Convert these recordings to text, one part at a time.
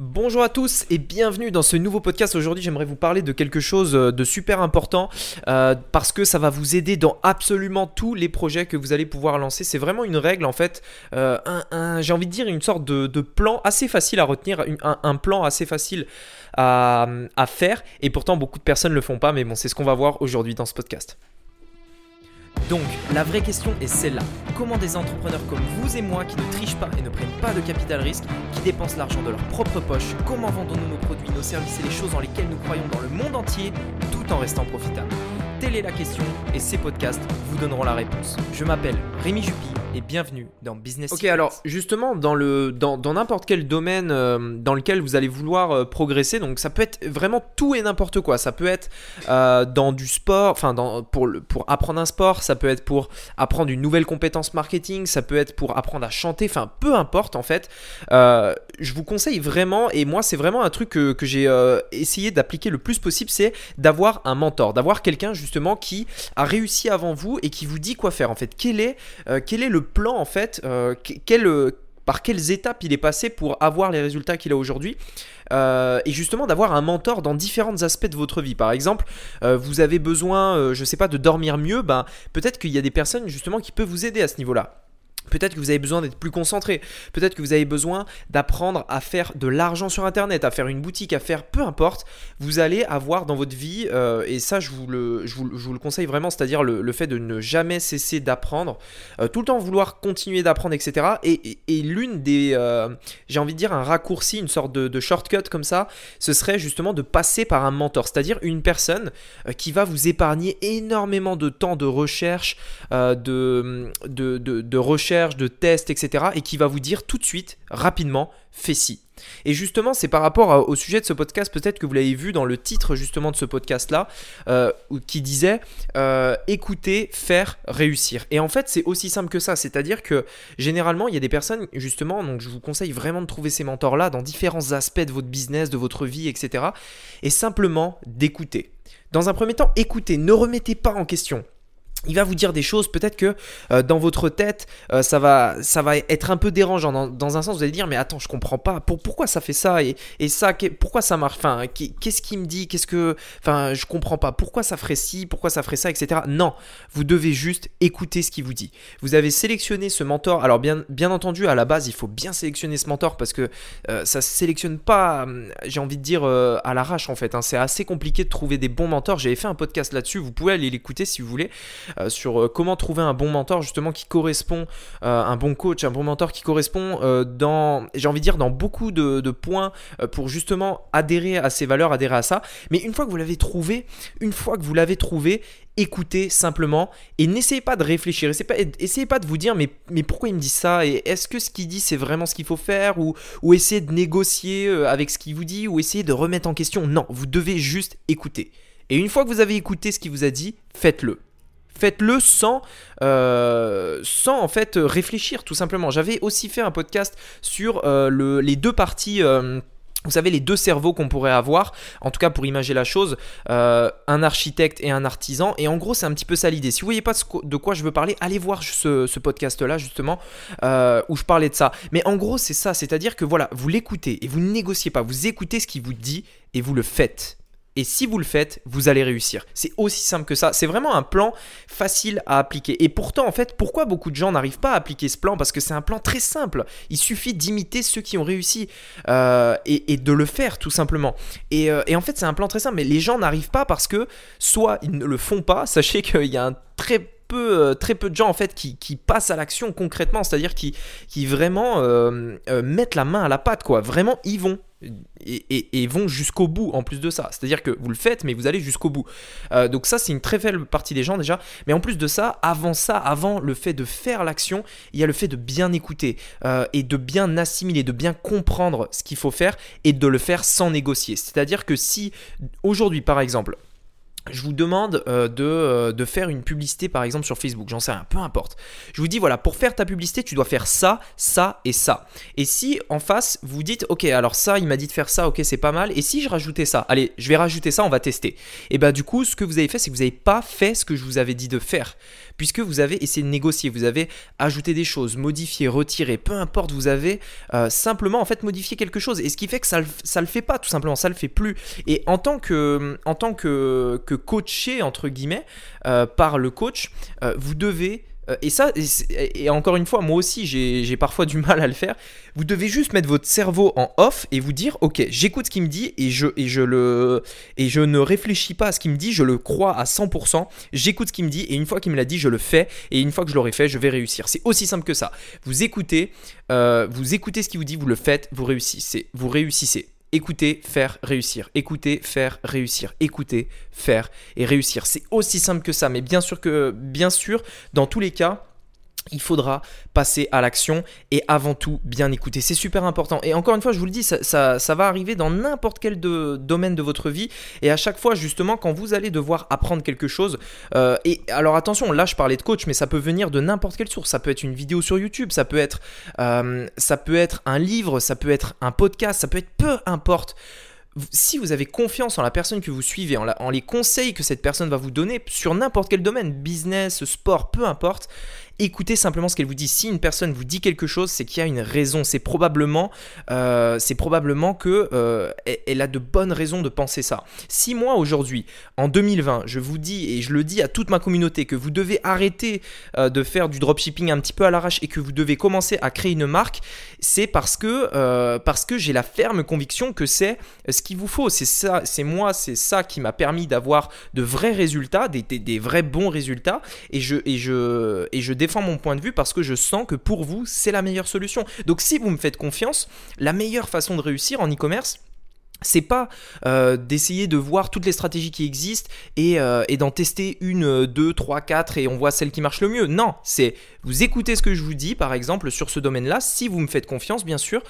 Bonjour à tous et bienvenue dans ce nouveau podcast. Aujourd'hui, j'aimerais vous parler de quelque chose euh, de super important euh, parce que ça va vous aider dans absolument tous les projets que vous allez pouvoir lancer. C'est vraiment une règle en fait, euh, j'ai envie de dire une sorte de, plan assez facile à retenir, un, plan assez facile à, à faire et pourtant beaucoup de personnes ne le font pas. Mais bon, c'est ce qu'on va voir aujourd'hui dans ce podcast. Donc, la vraie question est celle-là. Comment des entrepreneurs comme vous et moi qui ne trichent pas et ne prennent pas de capital risque, qui dépensent l'argent de leur propre poche, comment vendons-nous nos produits, nos services et les choses dans lesquelles nous croyons dans le monde entier tout en restant profitables? Telle est la question et ces podcasts vous donneront la réponse. Je m'appelle Rémi Jupy et bienvenue dans Business Ok, alors justement, dans le dans n'importe quel domaine euh, dans lequel vous allez vouloir euh, progresser, donc ça peut être vraiment tout et n'importe quoi. Ça peut être euh, dans du sport, enfin pour, pour apprendre un sport, ça peut être pour apprendre une nouvelle compétence marketing, ça peut être pour apprendre à chanter, enfin peu importe en fait. je vous conseille vraiment, et moi c'est vraiment un truc que, que j'ai essayé d'appliquer le plus possible, c'est d'avoir un mentor, d'avoir quelqu'un justement qui a réussi avant vous et qui vous dit quoi faire en fait. Quel est, quel est le plan en fait euh, euh, par quelles étapes il est passé pour avoir les résultats qu'il a aujourd'hui et justement d'avoir un mentor dans différents aspects de votre vie. Par exemple, vous avez besoin, je sais pas, de dormir mieux, ben, peut-être qu'il y a des personnes justement qui peuvent vous aider à ce niveau-là. Peut-être que vous avez besoin d'être plus concentré. Peut-être que vous avez besoin d'apprendre à faire de l'argent sur Internet, à faire une boutique, à faire peu importe. Vous allez avoir dans votre vie, euh, et ça je vous le, je vous, le conseille vraiment, c'est-à-dire le, fait de ne jamais cesser d'apprendre, euh, tout le temps vouloir continuer d'apprendre, etc. Et, l'une des, euh, j'ai envie de dire un raccourci, une sorte de, shortcut comme ça, ce serait justement de passer par un mentor, c'est-à-dire une personne qui va vous épargner énormément de temps de recherche, de, de, de recherche de tests, etc. et qui va vous dire tout de suite, rapidement, fais ci. Et justement, c'est par rapport au sujet de ce podcast, peut-être que vous l'avez vu dans le titre justement de ce podcast-là, euh, qui disait euh, écouter, faire, réussir. Et en fait, c'est aussi simple que ça, c'est-à-dire que généralement, il y a des personnes, justement, donc je vous conseille vraiment de trouver ces mentors-là dans différents aspects de votre business, de votre vie, etc. Et simplement d'écouter. Dans un premier temps, écoutez, ne remettez pas en question il va vous dire des choses, peut-être que euh, dans votre tête, euh, ça, va, être un peu dérangeant. Dans, un sens, vous allez dire, mais attends, je comprends pas. Pour, pourquoi ça fait ça et, ça, pourquoi ça marche? Enfin, qu'est-ce qu'il me dit? Qu'est-ce que. Je comprends pas. Pourquoi ça ferait ci? Pourquoi ça ferait ça? Etc. Non, vous devez juste écouter ce qu'il vous dit. Vous avez sélectionné ce mentor. Alors, bien, entendu, à la base, il faut bien sélectionner ce mentor parce que euh, ça se sélectionne pas, j'ai envie de dire, à l'arrache en fait. Hein. C'est assez compliqué de trouver des bons mentors. J'avais fait un podcast là-dessus. Vous pouvez aller l'écouter si vous voulez. Euh, sur euh, comment trouver un bon mentor justement qui correspond, euh, un bon coach, un bon mentor qui correspond dans, j'ai envie de dire, dans beaucoup de, points pour justement adhérer à ces valeurs, adhérer à ça. Mais une fois que vous l'avez trouvé, une fois que vous l'avez trouvé, écoutez simplement et n'essayez pas de réfléchir. Essayez pas, essayez de vous dire mais, mais pourquoi il me dit ça et est-ce que ce qu'il dit c'est vraiment ce qu'il faut faire ou, ou essayer de négocier avec ce qu'il vous dit ou essayer de remettre en question. Non, vous devez juste écouter. Et une fois que vous avez écouté ce qu'il vous a dit, faites-le. Faites-le sans, euh, sans en fait réfléchir tout simplement. J'avais aussi fait un podcast sur euh, le, les deux parties. Euh, vous savez, les deux cerveaux qu'on pourrait avoir, en tout cas pour imaginer la chose, un architecte et un artisan. Et en gros, c'est un petit peu ça l'idée. Si vous voyez pas de quoi je veux parler, allez voir ce, ce podcast-là, justement, où je parlais de ça. Mais en gros, c'est ça. C'est-à-dire que voilà, vous l'écoutez et vous ne négociez pas. Vous écoutez ce qu'il vous dit et vous le faites. Et si vous le faites, vous allez réussir. C'est aussi simple que ça. C'est vraiment un plan facile à appliquer. Et pourtant, en fait, pourquoi beaucoup de gens n'arrivent pas à appliquer ce plan? Parce que c'est un plan très simple. Il suffit d'imiter ceux qui ont réussi euh, et, de le faire, tout simplement. Euh, et, en fait, c'est un plan très simple. Mais les gens n'arrivent pas parce que soit ils ne le font pas. Sachez qu'il y a un très euh, très peu de gens en fait qui, passent à l'action concrètement, c'est-à-dire qui, vraiment mettent la main à la pâte, quoi. Vraiment, ils vont et, vont jusqu'au bout en plus de ça. C'est-à-dire que vous le faites, mais vous allez jusqu'au bout. Euh, donc ça, c'est une très faible partie des gens déjà. Mais en plus de ça, avant ça, avant le fait de faire l'action, il y a le fait de bien écouter euh, et de bien assimiler, de bien comprendre ce qu'il faut faire et de le faire sans négocier. C'est-à-dire que si aujourd'hui, par exemple, je vous demande euh, euh, de, faire une publicité par exemple sur Facebook, j'en sais rien, peu importe. Je vous dis voilà, pour faire ta publicité, tu dois faire ça, ça et ça. Et si en face, vous dites ok, alors ça, il m'a dit de faire ça, ok, c'est pas mal. Et si je rajoutais ça, allez, je vais rajouter ça, on va tester. Et bah du coup, ce que vous avez fait, c'est que vous n'avez pas fait ce que je vous avais dit de faire. Puisque vous avez essayé de négocier, vous avez ajouté des choses, modifié, retiré, peu importe, vous avez euh, simplement en fait modifié quelque chose. Et ce qui fait que ça, ça le fait pas, tout simplement, ça le fait plus. Et en tant que, que, coaché, entre guillemets, euh, par le coach, euh, vous devez et ça, et, encore une fois, moi aussi, j'ai parfois du mal à le faire. Vous devez juste mettre votre cerveau en off et vous dire, ok, j'écoute ce qu'il me dit et je, et je le, et je ne réfléchis pas à ce qu'il me dit, je le crois à 100%. J'écoute ce qu'il me dit et une fois qu'il me l'a dit, je le fais et une fois que je l'aurai fait, je vais réussir. C'est aussi simple que ça. Vous écoutez, euh, vous écoutez ce qu'il vous dit, vous le faites, vous réussissez, vous réussissez. Écoutez, faire, réussir. Écoutez, faire, réussir. Écoutez, faire et réussir. C'est aussi simple que ça. Mais bien sûr que, bien sûr, dans tous les cas, il faudra passer à l'action et avant tout bien écouter. C'est super important. Et encore une fois, je vous le dis, ça, va arriver dans n'importe quel domaine de votre vie. Et à chaque fois, justement, quand vous allez devoir apprendre quelque chose, euh, et alors attention, là je parlais de coach, mais ça peut venir de n'importe quelle source. Ça peut être une vidéo sur YouTube, ça peut être, euh, ça peut être un livre, ça peut être un podcast, ça peut être peu importe si vous avez confiance en la personne que vous suivez, en, les conseils que cette personne va vous donner sur n'importe quel domaine, business, sport, peu importe, écoutez simplement ce qu'elle vous dit. Si une personne vous dit quelque chose, c'est qu'il y a une raison. C'est probablement, euh, probablement que euh, elle a de bonnes raisons de penser ça. Si moi aujourd'hui, en 2020, je vous dis et je le dis à toute ma communauté que vous devez arrêter euh, de faire du dropshipping un petit peu à l'arrache et que vous devez commencer à créer une marque, c'est parce que parce que j'ai la ferme conviction que c'est ce qu'il vous faut. C'est ça, c'est moi, c'est ça qui m'a permis d'avoir de vrais résultats, des, des, vrais bons résultats. Et je et je et je mon point de vue parce que je sens que pour vous, c'est la meilleure solution. Donc si vous me faites confiance, la meilleure façon de réussir en e-commerce, c'est pas euh, d'essayer de voir toutes les stratégies qui existent et, euh, et d'en tester une, deux, trois, quatre et on voit celle qui marche le mieux. Non, c'est vous écoutez ce que je vous dis, par exemple, sur ce domaine-là, si vous me faites confiance, bien sûr,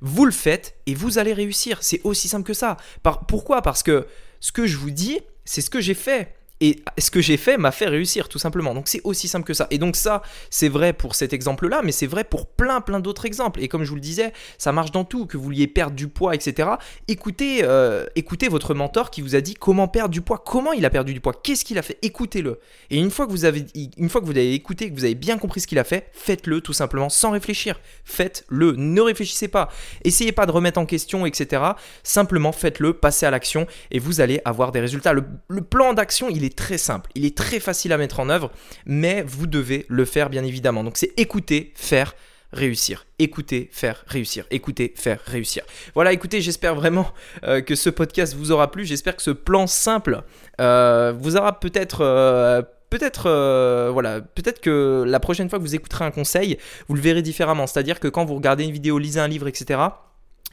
vous le faites et vous allez réussir. C'est aussi simple que ça. Par, pourquoi? Parce que ce que je vous dis, c'est ce que j'ai fait. Et ce que j'ai fait m'a fait réussir, tout simplement. Donc c'est aussi simple que ça. Et donc ça, c'est vrai pour cet exemple-là, mais c'est vrai pour plein, plein d'autres exemples. Et comme je vous le disais, ça marche dans tout, que vous vouliez perdre du poids, etc. Écoutez, euh, écoutez votre mentor qui vous a dit comment perdre du poids, comment il a perdu du poids, qu'est-ce qu'il a fait? Écoutez-le. Et une fois que vous avez, une fois que vous avez écouté, que vous avez bien compris ce qu'il a fait, faites-le tout simplement sans réfléchir. Faites-le. Ne réfléchissez pas. Essayez pas de remettre en question, etc. Simplement faites-le, passez à l'action et vous allez avoir des résultats. Le, le plan d'action, il est très simple, il est très facile à mettre en œuvre, mais vous devez le faire bien évidemment. Donc c'est écouter, faire, réussir. Écouter, faire, réussir. Écouter, faire, réussir. Voilà, écoutez, j'espère vraiment euh, que ce podcast vous aura plu. J'espère que ce plan simple euh, vous aura peut-être... Euh, peut-être voilà, peut-être que la prochaine fois que vous écouterez un conseil, vous le verrez différemment. C'est-à-dire que quand vous regardez une vidéo, lisez un livre, etc.,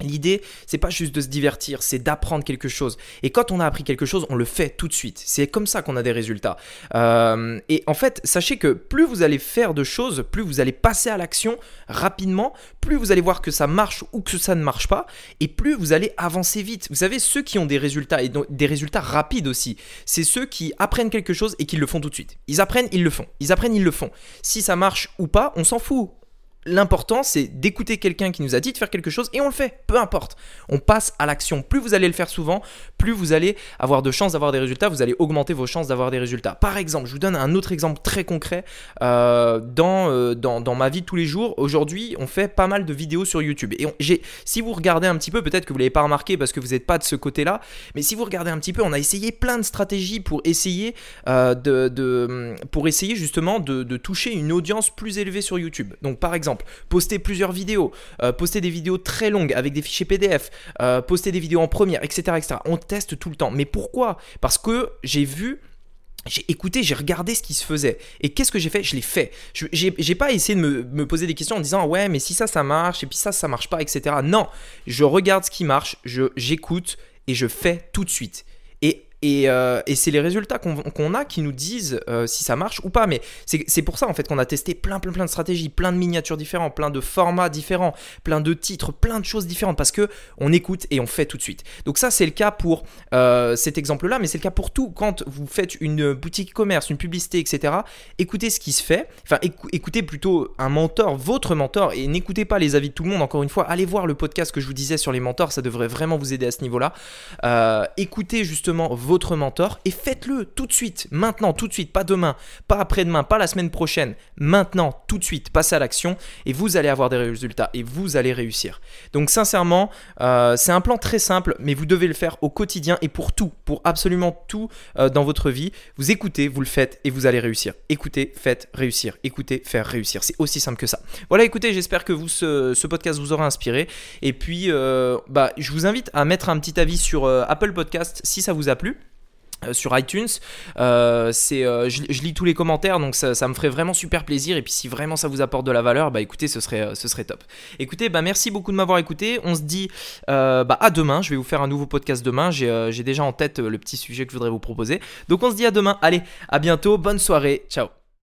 L'idée, c'est pas juste de se divertir, c'est d'apprendre quelque chose. Et quand on a appris quelque chose, on le fait tout de suite. C'est comme ça qu'on a des résultats. Euh, et en fait, sachez que plus vous allez faire de choses, plus vous allez passer à l'action rapidement, plus vous allez voir que ça marche ou que ça ne marche pas, et plus vous allez avancer vite. Vous savez, ceux qui ont des résultats, et des résultats rapides aussi, c'est ceux qui apprennent quelque chose et qui le font tout de suite. Ils apprennent, ils le font. Ils apprennent, ils le font. Si ça marche ou pas, on s'en fout. L'important, c'est d'écouter quelqu'un qui nous a dit de faire quelque chose et on le fait, peu importe. On passe à l'action. Plus vous allez le faire souvent, plus vous allez avoir de chances d'avoir des résultats, vous allez augmenter vos chances d'avoir des résultats. Par exemple, je vous donne un autre exemple très concret euh, euh, dans, dans, ma vie de tous les jours. Aujourd'hui, on fait pas mal de vidéos sur YouTube. Et j'ai, si vous regardez un petit peu, peut-être que vous ne l'avez pas remarqué parce que vous n'êtes pas de ce côté-là, mais si vous regardez un petit peu, on a essayé plein de stratégies pour essayer, euh, de, pour essayer justement de, de toucher une audience plus élevée sur YouTube. Donc par exemple, poster plusieurs vidéos, euh, poster des vidéos très longues avec des fichiers PDF, euh, poster des vidéos en première, etc., etc. On teste tout le temps. Mais pourquoi? Parce que j'ai vu j'ai écouté, j'ai regardé ce qui se faisait. Et qu'est-ce que j'ai fait? Je l'ai fait. J'ai pas essayé de me, poser des questions en disant ouais, mais si ça, ça marche, et puis ça, ça marche pas, etc. Non, je regarde ce qui marche, j'écoute et je fais tout de suite. Et euh, et, c'est les résultats qu'on a qui nous disent euh, si ça marche ou pas. Mais c'est pour ça en fait qu'on a testé plein plein plein de stratégies, plein de miniatures différentes, plein de formats différents, plein de titres, plein de choses différentes parce que on écoute et on fait tout de suite. Donc ça c'est le cas pour euh, cet exemple-là, mais c'est le cas pour tout. Quand vous faites une boutique commerce, une publicité, etc. Écoutez ce qui se fait. Enfin écoutez plutôt un mentor, votre mentor, et n'écoutez pas les avis de tout le monde. Encore une fois, allez voir le podcast que je vous disais sur les mentors, ça devrait vraiment vous aider à ce niveau-là. écoutez justement vos votre mentor et faites-le tout de suite, maintenant, tout de suite, pas demain, pas après-demain, pas la semaine prochaine, maintenant, tout de suite, passez à l'action et vous allez avoir des résultats et vous allez réussir. Donc sincèrement, euh, c'est un plan très simple, mais vous devez le faire au quotidien et pour tout, pour absolument tout euh, dans votre vie. Vous écoutez, vous le faites et vous allez réussir. Écoutez, faites, réussir. Écoutez, faire réussir. C'est aussi simple que ça. Voilà, écoutez, j'espère que vous, ce, podcast vous aura inspiré. Et puis, euh, bah, je vous invite à mettre un petit avis sur Apple Podcast si ça vous a plu. Euh, sur iTunes. Euh, euh, je, lis tous les commentaires, donc ça, me ferait vraiment super plaisir. Et puis si vraiment ça vous apporte de la valeur, bah écoutez, ce serait, ce serait top. Écoutez, bah merci beaucoup de m'avoir écouté. On se dit bah, à demain. Je vais vous faire un nouveau podcast demain. J'ai, j'ai déjà en tête le petit sujet que je voudrais vous proposer. Donc on se dit à demain. Allez, à bientôt. Bonne soirée. Ciao.